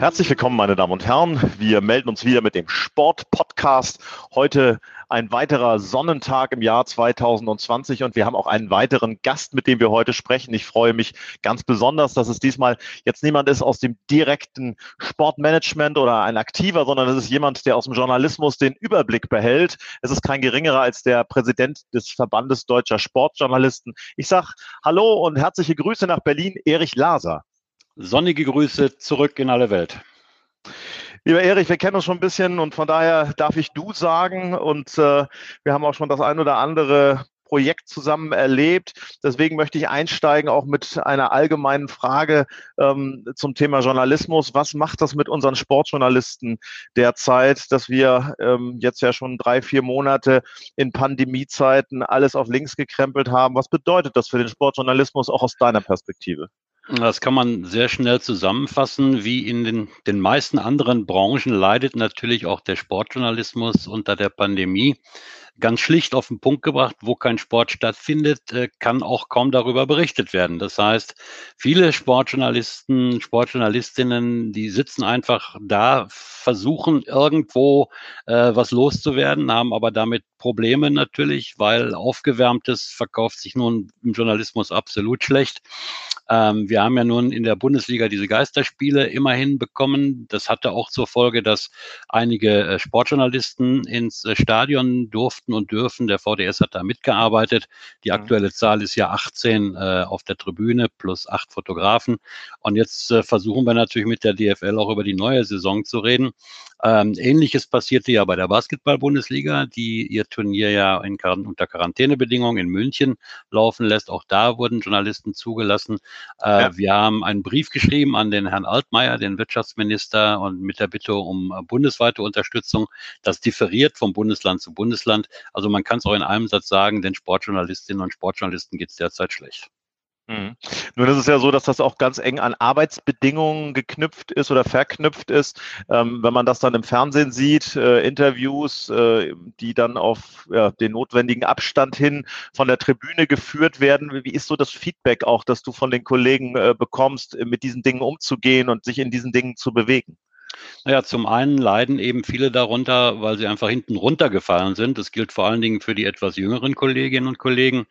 Herzlich willkommen, meine Damen und Herren. Wir melden uns wieder mit dem Sport-Podcast. Heute ein weiterer Sonnentag im Jahr 2020 und wir haben auch einen weiteren Gast, mit dem wir heute sprechen. Ich freue mich ganz besonders, dass es diesmal jetzt niemand ist aus dem direkten Sportmanagement oder ein Aktiver, sondern es ist jemand, der aus dem Journalismus den Überblick behält. Es ist kein geringerer als der Präsident des Verbandes deutscher Sportjournalisten. Ich sage Hallo und herzliche Grüße nach Berlin, Erich Laser. Sonnige Grüße zurück in alle Welt. Lieber Erich, wir kennen uns schon ein bisschen und von daher darf ich du sagen und äh, wir haben auch schon das ein oder andere Projekt zusammen erlebt. Deswegen möchte ich einsteigen auch mit einer allgemeinen Frage ähm, zum Thema Journalismus. Was macht das mit unseren Sportjournalisten derzeit, dass wir ähm, jetzt ja schon drei, vier Monate in Pandemiezeiten alles auf links gekrempelt haben? Was bedeutet das für den Sportjournalismus auch aus deiner Perspektive? Das kann man sehr schnell zusammenfassen. Wie in den, den meisten anderen Branchen leidet natürlich auch der Sportjournalismus unter der Pandemie ganz schlicht auf den Punkt gebracht, wo kein Sport stattfindet, äh, kann auch kaum darüber berichtet werden. Das heißt, viele Sportjournalisten, Sportjournalistinnen, die sitzen einfach da, versuchen irgendwo äh, was loszuwerden, haben aber damit Probleme natürlich, weil aufgewärmtes verkauft sich nun im Journalismus absolut schlecht. Ähm, wir haben ja nun in der Bundesliga diese Geisterspiele immerhin bekommen. Das hatte auch zur Folge, dass einige äh, Sportjournalisten ins äh, Stadion durften und dürfen. Der VDS hat da mitgearbeitet. Die mhm. aktuelle Zahl ist ja 18 äh, auf der Tribüne plus acht Fotografen. Und jetzt äh, versuchen wir natürlich mit der DFL auch über die neue Saison zu reden. Ähm, Ähnliches passierte ja bei der Basketball-Bundesliga, die ihr Turnier ja in, unter Quarantänebedingungen in München laufen lässt. Auch da wurden Journalisten zugelassen. Äh, ja. Wir haben einen Brief geschrieben an den Herrn Altmaier, den Wirtschaftsminister, und mit der Bitte um äh, bundesweite Unterstützung. Das differiert vom Bundesland zu Bundesland. Also man kann es auch in einem Satz sagen, den Sportjournalistinnen und Sportjournalisten geht es derzeit schlecht. Mhm. Nun ist es ja so, dass das auch ganz eng an Arbeitsbedingungen geknüpft ist oder verknüpft ist. Ähm, wenn man das dann im Fernsehen sieht, äh, Interviews, äh, die dann auf ja, den notwendigen Abstand hin von der Tribüne geführt werden, wie ist so das Feedback auch, das du von den Kollegen äh, bekommst, mit diesen Dingen umzugehen und sich in diesen Dingen zu bewegen? Naja, zum einen leiden eben viele darunter, weil sie einfach hinten runtergefallen sind. Das gilt vor allen Dingen für die etwas jüngeren Kolleginnen und Kollegen.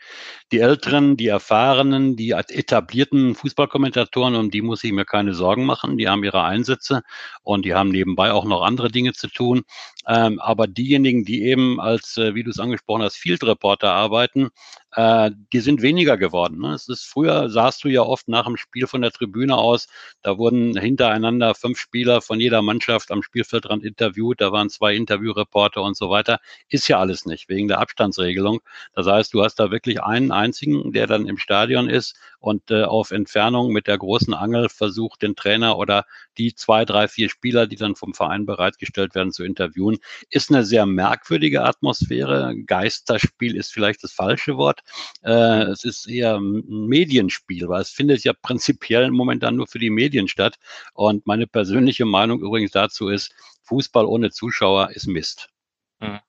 Die Älteren, die Erfahrenen, die etablierten Fußballkommentatoren, um die muss ich mir keine Sorgen machen. Die haben ihre Einsätze und die haben nebenbei auch noch andere Dinge zu tun. Ähm, aber diejenigen, die eben als, äh, wie du es angesprochen hast, Field Reporter arbeiten, äh, die sind weniger geworden. Ne? Es ist früher saßt du ja oft nach dem Spiel von der Tribüne aus, da wurden hintereinander fünf Spieler von jeder Mannschaft am Spielfeldrand interviewt, da waren zwei Interviewreporter und so weiter. Ist ja alles nicht, wegen der Abstandsregelung. Das heißt, du hast da wirklich einen einzigen, der dann im Stadion ist und äh, auf Entfernung mit der großen Angel versucht, den Trainer oder die zwei, drei, vier Spieler, die dann vom Verein bereitgestellt werden, zu interviewen. Ist eine sehr merkwürdige Atmosphäre. Geisterspiel ist vielleicht das falsche Wort. Äh, es ist eher ein Medienspiel, weil es findet ja prinzipiell momentan nur für die Medien statt. Und meine persönliche Meinung übrigens dazu ist, Fußball ohne Zuschauer ist Mist. Mhm.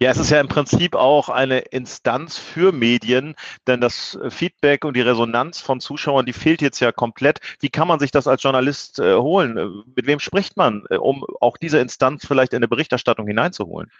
Ja, es ist ja im Prinzip auch eine Instanz für Medien, denn das äh, Feedback und die Resonanz von Zuschauern, die fehlt jetzt ja komplett. Wie kann man sich das als Journalist äh, holen? Äh, mit wem spricht man, äh, um auch diese Instanz vielleicht in eine Berichterstattung hineinzuholen?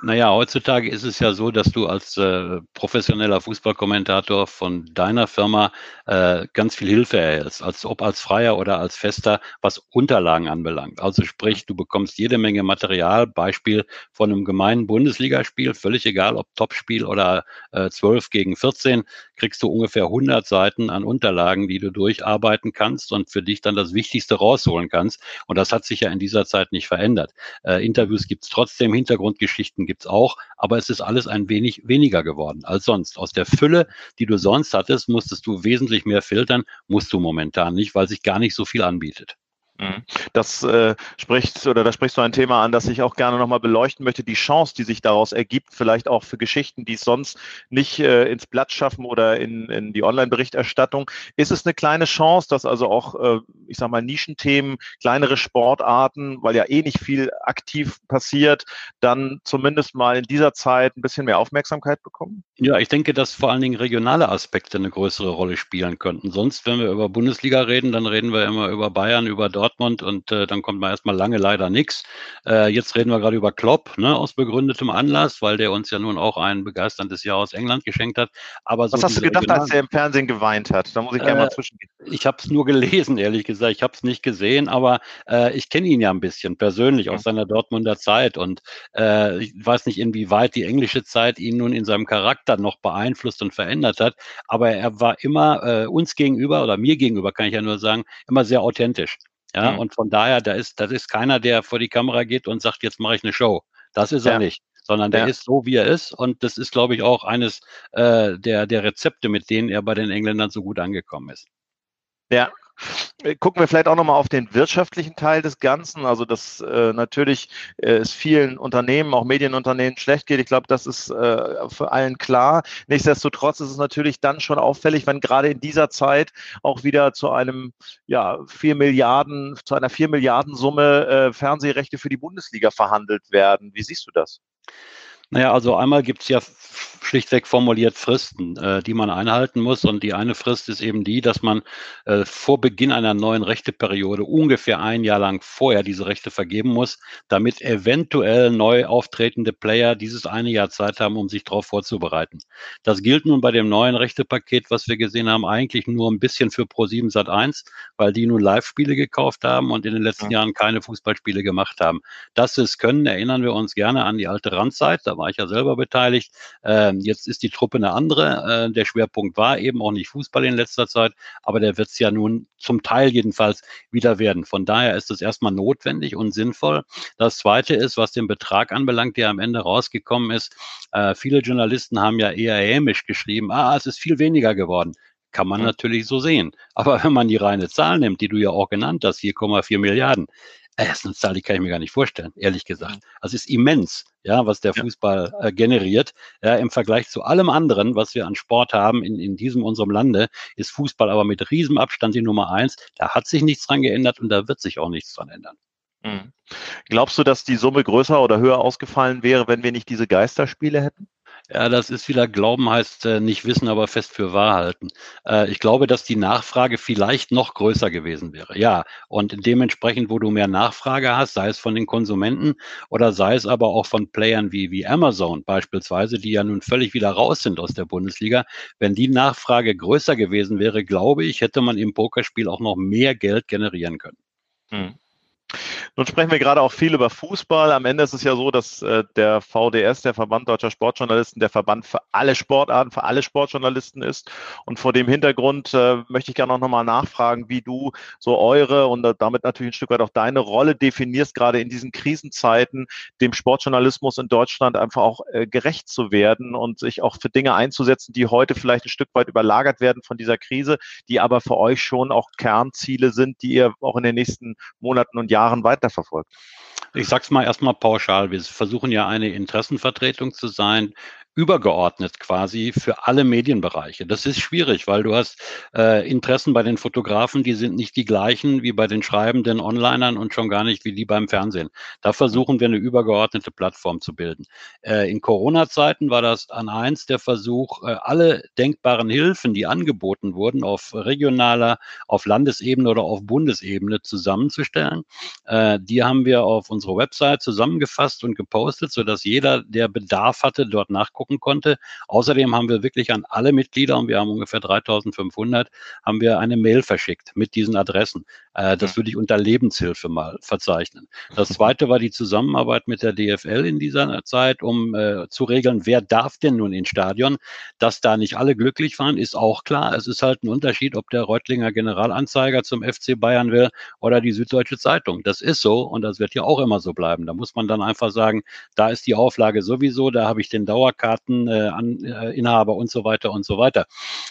Naja, heutzutage ist es ja so, dass du als äh, professioneller Fußballkommentator von deiner Firma äh, ganz viel Hilfe erhältst, als ob als Freier oder als Fester, was Unterlagen anbelangt. Also sprich, du bekommst jede Menge Material, Beispiel von einem gemeinen Bundesligaspiel, völlig egal, ob Topspiel oder äh, 12 gegen 14, kriegst du ungefähr 100 Seiten an Unterlagen, die du durcharbeiten kannst und für dich dann das Wichtigste rausholen kannst. Und das hat sich ja in dieser Zeit nicht verändert. Äh, Interviews gibt's trotzdem, Hintergrundgeschichten Geschichten gibt's auch, aber es ist alles ein wenig weniger geworden als sonst. Aus der Fülle, die du sonst hattest, musstest du wesentlich mehr filtern, musst du momentan nicht, weil sich gar nicht so viel anbietet. Mhm. Das äh, spricht oder da sprichst du ein Thema an, das ich auch gerne nochmal beleuchten möchte, die Chance, die sich daraus ergibt, vielleicht auch für Geschichten, die es sonst nicht äh, ins Blatt schaffen oder in, in die Online-Berichterstattung. Ist es eine kleine Chance, dass also auch, äh, ich sag mal, Nischenthemen, kleinere Sportarten, weil ja eh nicht viel aktiv passiert, dann zumindest mal in dieser Zeit ein bisschen mehr Aufmerksamkeit bekommen? Ja, ich denke, dass vor allen Dingen regionale Aspekte eine größere Rolle spielen könnten. Sonst, wenn wir über Bundesliga reden, dann reden wir immer über Bayern, über Dortmund Dortmund und äh, dann kommt man erstmal lange leider nichts. Äh, jetzt reden wir gerade über Klopp, ne, aus begründetem Anlass, weil der uns ja nun auch ein begeisterndes Jahr aus England geschenkt hat. Aber so Was hast du gedacht, Regional als er im Fernsehen geweint hat? Da muss ich gerne mal äh, zwischengehen. Ich habe es nur gelesen, ehrlich gesagt. Ich habe es nicht gesehen, aber äh, ich kenne ihn ja ein bisschen persönlich aus seiner Dortmunder Zeit und äh, ich weiß nicht, inwieweit die englische Zeit ihn nun in seinem Charakter noch beeinflusst und verändert hat, aber er war immer äh, uns gegenüber oder mir gegenüber, kann ich ja nur sagen, immer sehr authentisch. Ja, mhm. und von daher, da ist, das ist keiner, der vor die Kamera geht und sagt, jetzt mache ich eine Show. Das ist ja. er nicht sondern der ja. ist so, wie er ist. Und das ist, glaube ich, auch eines äh, der, der Rezepte, mit denen er bei den Engländern so gut angekommen ist. Ja, Gucken wir vielleicht auch nochmal auf den wirtschaftlichen Teil des Ganzen. Also, dass äh, natürlich äh, es vielen Unternehmen, auch Medienunternehmen schlecht geht. Ich glaube, das ist äh, für allen klar. Nichtsdestotrotz ist es natürlich dann schon auffällig, wenn gerade in dieser Zeit auch wieder zu einem, ja, vier Milliarden, zu einer vier Milliarden Summe äh, Fernsehrechte für die Bundesliga verhandelt werden. Wie siehst du das? Naja, also einmal gibt es ja schlichtweg formuliert Fristen, äh, die man einhalten muss. Und die eine Frist ist eben die, dass man äh, vor Beginn einer neuen Rechteperiode ungefähr ein Jahr lang vorher diese Rechte vergeben muss, damit eventuell neu auftretende Player dieses eine Jahr Zeit haben, um sich darauf vorzubereiten. Das gilt nun bei dem neuen Rechtepaket, was wir gesehen haben, eigentlich nur ein bisschen für Pro7 Sat1, weil die nun Live-Spiele gekauft haben und in den letzten ja. Jahren keine Fußballspiele gemacht haben. Dass sie es können, erinnern wir uns gerne an die alte Randzeit. Da war ich ja selber beteiligt. Ähm, jetzt ist die Truppe eine andere. Äh, der Schwerpunkt war eben auch nicht Fußball in letzter Zeit, aber der wird es ja nun zum Teil jedenfalls wieder werden. Von daher ist es erstmal notwendig und sinnvoll. Das Zweite ist, was den Betrag anbelangt, der am Ende rausgekommen ist. Äh, viele Journalisten haben ja eher hämisch geschrieben, ah, es ist viel weniger geworden. Kann man natürlich so sehen. Aber wenn man die reine Zahl nimmt, die du ja auch genannt hast, 4,4 Milliarden, äh, das ist eine Zahl, die kann ich mir gar nicht vorstellen, ehrlich gesagt. Also es ist immens, ja, was der Fußball äh, generiert. Ja, Im Vergleich zu allem anderen, was wir an Sport haben in, in diesem unserem Lande, ist Fußball aber mit Riesenabstand die Nummer eins. Da hat sich nichts dran geändert und da wird sich auch nichts dran ändern. Mhm. Glaubst du, dass die Summe größer oder höher ausgefallen wäre, wenn wir nicht diese Geisterspiele hätten? Ja, das ist wieder Glauben heißt äh, nicht wissen, aber fest für wahr halten. Äh, ich glaube, dass die Nachfrage vielleicht noch größer gewesen wäre. Ja, und dementsprechend, wo du mehr Nachfrage hast, sei es von den Konsumenten oder sei es aber auch von Playern wie, wie Amazon beispielsweise, die ja nun völlig wieder raus sind aus der Bundesliga. Wenn die Nachfrage größer gewesen wäre, glaube ich, hätte man im Pokerspiel auch noch mehr Geld generieren können. Hm. Nun sprechen wir gerade auch viel über Fußball. Am Ende ist es ja so, dass äh, der VDS, der Verband Deutscher Sportjournalisten, der Verband für alle Sportarten, für alle Sportjournalisten ist. Und vor dem Hintergrund äh, möchte ich gerne auch nochmal nachfragen, wie du so eure und damit natürlich ein Stück weit auch deine Rolle definierst, gerade in diesen Krisenzeiten, dem Sportjournalismus in Deutschland einfach auch äh, gerecht zu werden und sich auch für Dinge einzusetzen, die heute vielleicht ein Stück weit überlagert werden von dieser Krise, die aber für euch schon auch Kernziele sind, die ihr auch in den nächsten Monaten und Jahren weiter weiterverfolgt? Ich sag's mal erstmal pauschal. Wir versuchen ja eine Interessenvertretung zu sein übergeordnet quasi für alle Medienbereiche. Das ist schwierig, weil du hast äh, Interessen bei den Fotografen, die sind nicht die gleichen wie bei den schreibenden Onlinern und schon gar nicht wie die beim Fernsehen. Da versuchen wir eine übergeordnete Plattform zu bilden. Äh, in Corona-Zeiten war das an eins der Versuch, äh, alle denkbaren Hilfen, die angeboten wurden, auf regionaler, auf Landesebene oder auf Bundesebene zusammenzustellen. Äh, die haben wir auf unserer Website zusammengefasst und gepostet, sodass jeder, der Bedarf hatte, dort nachgucken gucken konnte. Außerdem haben wir wirklich an alle Mitglieder, und wir haben ungefähr 3500, haben wir eine Mail verschickt mit diesen Adressen. Äh, das würde ich unter Lebenshilfe mal verzeichnen. Das zweite war die Zusammenarbeit mit der DFL in dieser Zeit, um äh, zu regeln, wer darf denn nun ins Stadion. Dass da nicht alle glücklich waren, ist auch klar. Es ist halt ein Unterschied, ob der Reutlinger Generalanzeiger zum FC Bayern will oder die Süddeutsche Zeitung. Das ist so und das wird ja auch immer so bleiben. Da muss man dann einfach sagen, da ist die Auflage sowieso, da habe ich den Dauerkarteninhaber äh, äh, und so weiter und so weiter.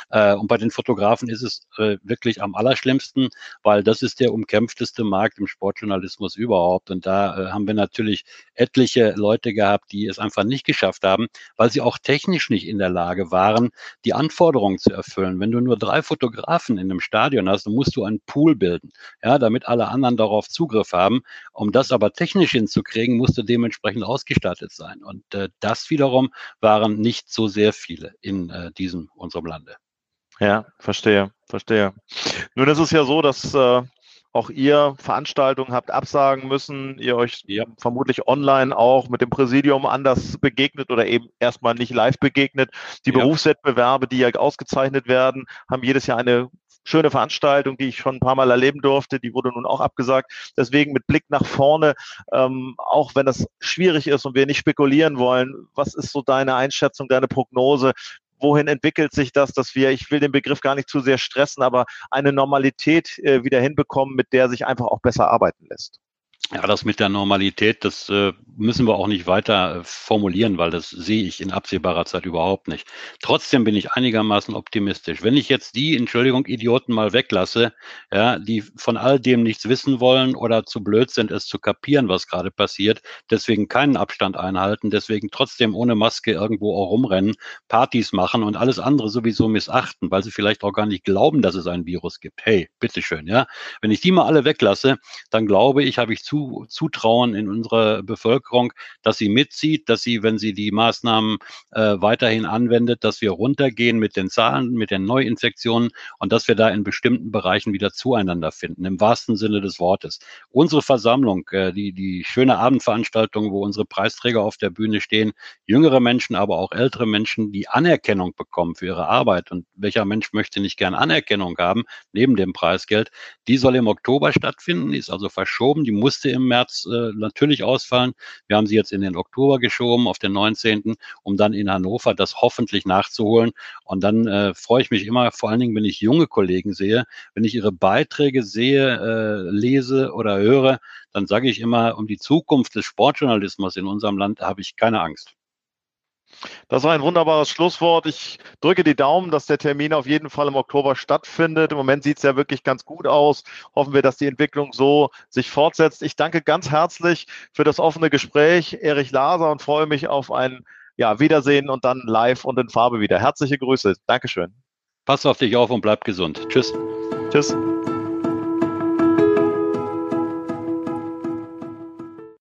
Äh, und bei den Fotografen ist es äh, wirklich am allerschlimmsten, weil das ist der umkämpfteste Markt im Sportjournalismus überhaupt. Und da äh, haben wir natürlich etliche Leute gehabt, die es einfach nicht geschafft haben, weil sie auch technisch nicht in der Lage waren, die Anforderungen zu erfüllen. Wenn du nur drei Fotografen in einem Stadion hast, dann musst du einen Pool bilden, ja, damit alle anderen darauf Zugriff haben. Um das aber technisch hinzukriegen, musst du dementsprechend ausgestattet sein. Und äh, das wiederum waren nicht so sehr viele in äh, diesem unserem Lande. Ja, verstehe, verstehe. Nun ist es ja so, dass äh, auch ihr Veranstaltungen habt absagen müssen, ihr euch ja. vermutlich online auch mit dem Präsidium anders begegnet oder eben erstmal nicht live begegnet. Die ja. Berufswettbewerbe, die ja ausgezeichnet werden, haben jedes Jahr eine schöne Veranstaltung, die ich schon ein paar Mal erleben durfte. Die wurde nun auch abgesagt. Deswegen mit Blick nach vorne, ähm, auch wenn das schwierig ist und wir nicht spekulieren wollen, was ist so deine Einschätzung, deine Prognose? wohin entwickelt sich das, dass wir, ich will den Begriff gar nicht zu sehr stressen, aber eine Normalität äh, wieder hinbekommen, mit der sich einfach auch besser arbeiten lässt? Ja, das mit der Normalität, das äh, müssen wir auch nicht weiter äh, formulieren, weil das sehe ich in absehbarer Zeit überhaupt nicht. Trotzdem bin ich einigermaßen optimistisch. Wenn ich jetzt die, Entschuldigung, Idioten mal weglasse, ja, die von all dem nichts wissen wollen oder zu blöd sind, es zu kapieren, was gerade passiert, deswegen keinen Abstand einhalten, deswegen trotzdem ohne Maske irgendwo auch rumrennen, Partys machen und alles andere sowieso missachten, weil sie vielleicht auch gar nicht glauben, dass es ein Virus gibt. Hey, bitteschön, ja. Wenn ich die mal alle weglasse, dann glaube ich, habe ich zu zutrauen in unserer Bevölkerung, dass sie mitzieht, dass sie, wenn sie die Maßnahmen äh, weiterhin anwendet, dass wir runtergehen mit den Zahlen, mit den Neuinfektionen und dass wir da in bestimmten Bereichen wieder zueinander finden, im wahrsten Sinne des Wortes. Unsere Versammlung, äh, die, die schöne Abendveranstaltung, wo unsere Preisträger auf der Bühne stehen, jüngere Menschen, aber auch ältere Menschen, die Anerkennung bekommen für ihre Arbeit. Und welcher Mensch möchte nicht gern Anerkennung haben, neben dem Preisgeld? Die soll im Oktober stattfinden, ist also verschoben, die musste im März äh, natürlich ausfallen. Wir haben sie jetzt in den Oktober geschoben, auf den 19., um dann in Hannover das hoffentlich nachzuholen. Und dann äh, freue ich mich immer, vor allen Dingen, wenn ich junge Kollegen sehe, wenn ich ihre Beiträge sehe, äh, lese oder höre, dann sage ich immer, um die Zukunft des Sportjournalismus in unserem Land habe ich keine Angst. Das war ein wunderbares Schlusswort. Ich drücke die Daumen, dass der Termin auf jeden Fall im Oktober stattfindet. Im Moment sieht es ja wirklich ganz gut aus. Hoffen wir, dass die Entwicklung so sich fortsetzt. Ich danke ganz herzlich für das offene Gespräch, Erich Laser, und freue mich auf ein ja, Wiedersehen und dann live und in Farbe wieder. Herzliche Grüße. Dankeschön. Pass auf dich auf und bleib gesund. Tschüss. Tschüss.